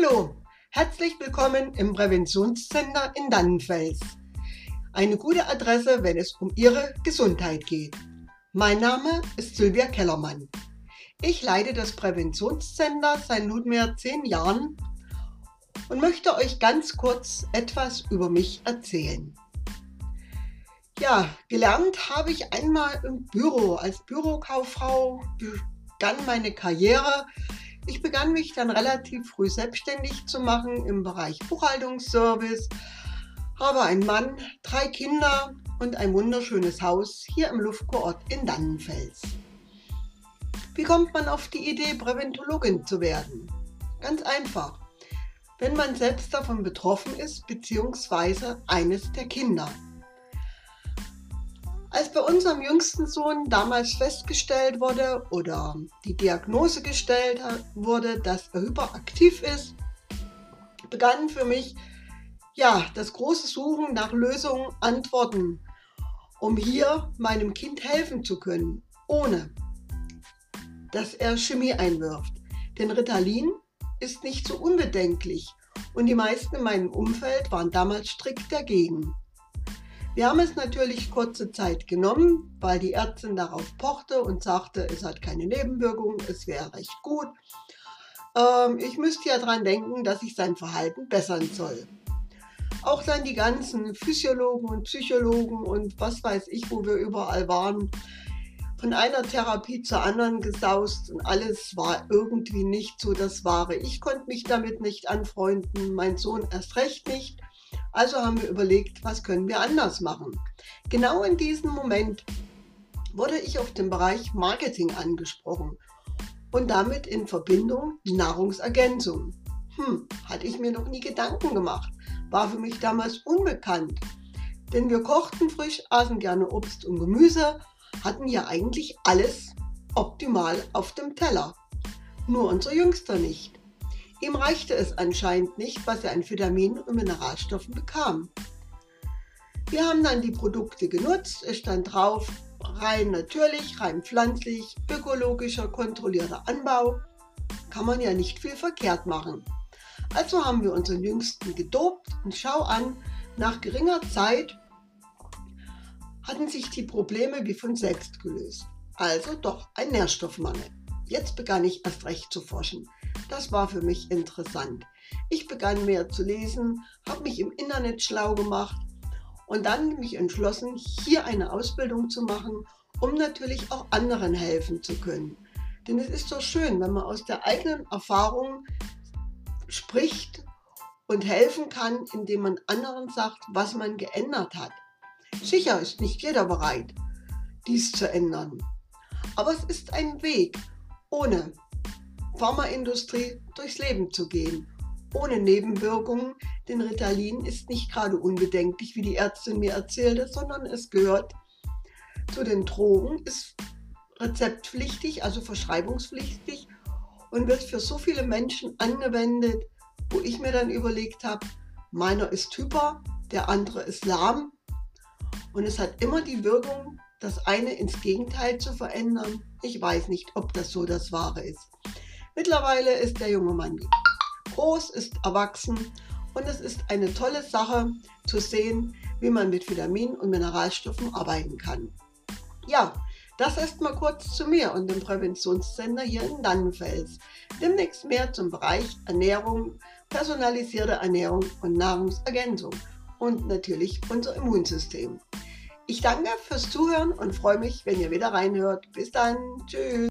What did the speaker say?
Hallo, herzlich willkommen im Präventionscenter in Dannenfels. Eine gute Adresse, wenn es um Ihre Gesundheit geht. Mein Name ist Sylvia Kellermann. Ich leite das Präventionscenter seit nunmehr zehn Jahren und möchte euch ganz kurz etwas über mich erzählen. Ja, gelernt habe ich einmal im Büro. Als Bürokauffrau begann meine Karriere. Ich begann mich dann relativ früh selbstständig zu machen im Bereich Buchhaltungsservice, habe einen Mann, drei Kinder und ein wunderschönes Haus hier im Luftkurort in Dannenfels. Wie kommt man auf die Idee, Präventologin zu werden? Ganz einfach. Wenn man selbst davon betroffen ist, beziehungsweise eines der Kinder. Als bei unserem jüngsten Sohn damals festgestellt wurde oder die Diagnose gestellt wurde, dass er hyperaktiv ist, begann für mich ja das große Suchen nach Lösungen, Antworten, um hier meinem Kind helfen zu können, ohne dass er Chemie einwirft. Denn Ritalin ist nicht so unbedenklich und die meisten in meinem Umfeld waren damals strikt dagegen. Wir haben es natürlich kurze Zeit genommen, weil die Ärztin darauf pochte und sagte, es hat keine Nebenwirkungen, es wäre recht gut. Ähm, ich müsste ja daran denken, dass ich sein Verhalten bessern soll. Auch dann die ganzen Physiologen und Psychologen und was weiß ich, wo wir überall waren, von einer Therapie zur anderen gesaust und alles war irgendwie nicht so das Wahre. Ich konnte mich damit nicht anfreunden, mein Sohn erst recht nicht. Also haben wir überlegt, was können wir anders machen. Genau in diesem Moment wurde ich auf den Bereich Marketing angesprochen und damit in Verbindung Nahrungsergänzung. Hm, hatte ich mir noch nie Gedanken gemacht, war für mich damals unbekannt. Denn wir kochten frisch, aßen gerne Obst und Gemüse, hatten ja eigentlich alles optimal auf dem Teller. Nur unser Jüngster nicht. Ihm reichte es anscheinend nicht, was er an Vitaminen und Mineralstoffen bekam. Wir haben dann die Produkte genutzt. Es stand drauf, rein natürlich, rein pflanzlich, ökologischer, kontrollierter Anbau. Kann man ja nicht viel verkehrt machen. Also haben wir unseren Jüngsten gedopt und schau an, nach geringer Zeit hatten sich die Probleme wie von selbst gelöst. Also doch ein Nährstoffmangel. Jetzt begann ich erst recht zu forschen. Das war für mich interessant. Ich begann mehr zu lesen, habe mich im Internet schlau gemacht und dann mich entschlossen, hier eine Ausbildung zu machen, um natürlich auch anderen helfen zu können. Denn es ist so schön, wenn man aus der eigenen Erfahrung spricht und helfen kann, indem man anderen sagt, was man geändert hat. Sicher ist nicht jeder bereit, dies zu ändern. Aber es ist ein Weg, ohne Pharmaindustrie durchs Leben zu gehen. Ohne Nebenwirkungen, denn Ritalin ist nicht gerade unbedenklich, wie die Ärztin mir erzählte, sondern es gehört zu den Drogen, ist rezeptpflichtig, also verschreibungspflichtig und wird für so viele Menschen angewendet, wo ich mir dann überlegt habe, meiner ist hyper, der andere ist lahm und es hat immer die Wirkung, das eine ins Gegenteil zu verändern. Ich weiß nicht, ob das so das Wahre ist. Mittlerweile ist der junge Mann groß, ist erwachsen und es ist eine tolle Sache zu sehen, wie man mit Vitaminen und Mineralstoffen arbeiten kann. Ja, das erstmal kurz zu mir und dem Präventionssender hier in Dannenfels. Demnächst mehr zum Bereich Ernährung, personalisierte Ernährung und Nahrungsergänzung und natürlich unser Immunsystem. Ich danke fürs Zuhören und freue mich, wenn ihr wieder reinhört. Bis dann. Tschüss.